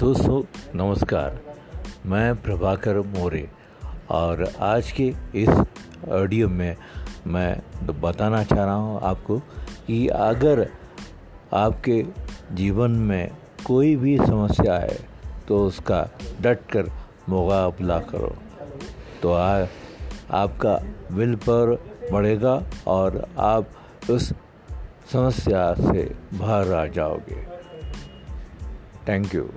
दोस्तों नमस्कार। मैं प्रभाकर मोरे और आज के इस ऑडियो में मैं बताना चाह रहा हूँ आपको कि अगर आपके जीवन में कोई भी समस्या है तो उसका डट कर मुकाबला करो। तो आ, आपका विल पर बढ़ेगा और आप उस समस्या से बाहर आ जाओगे। Thank you.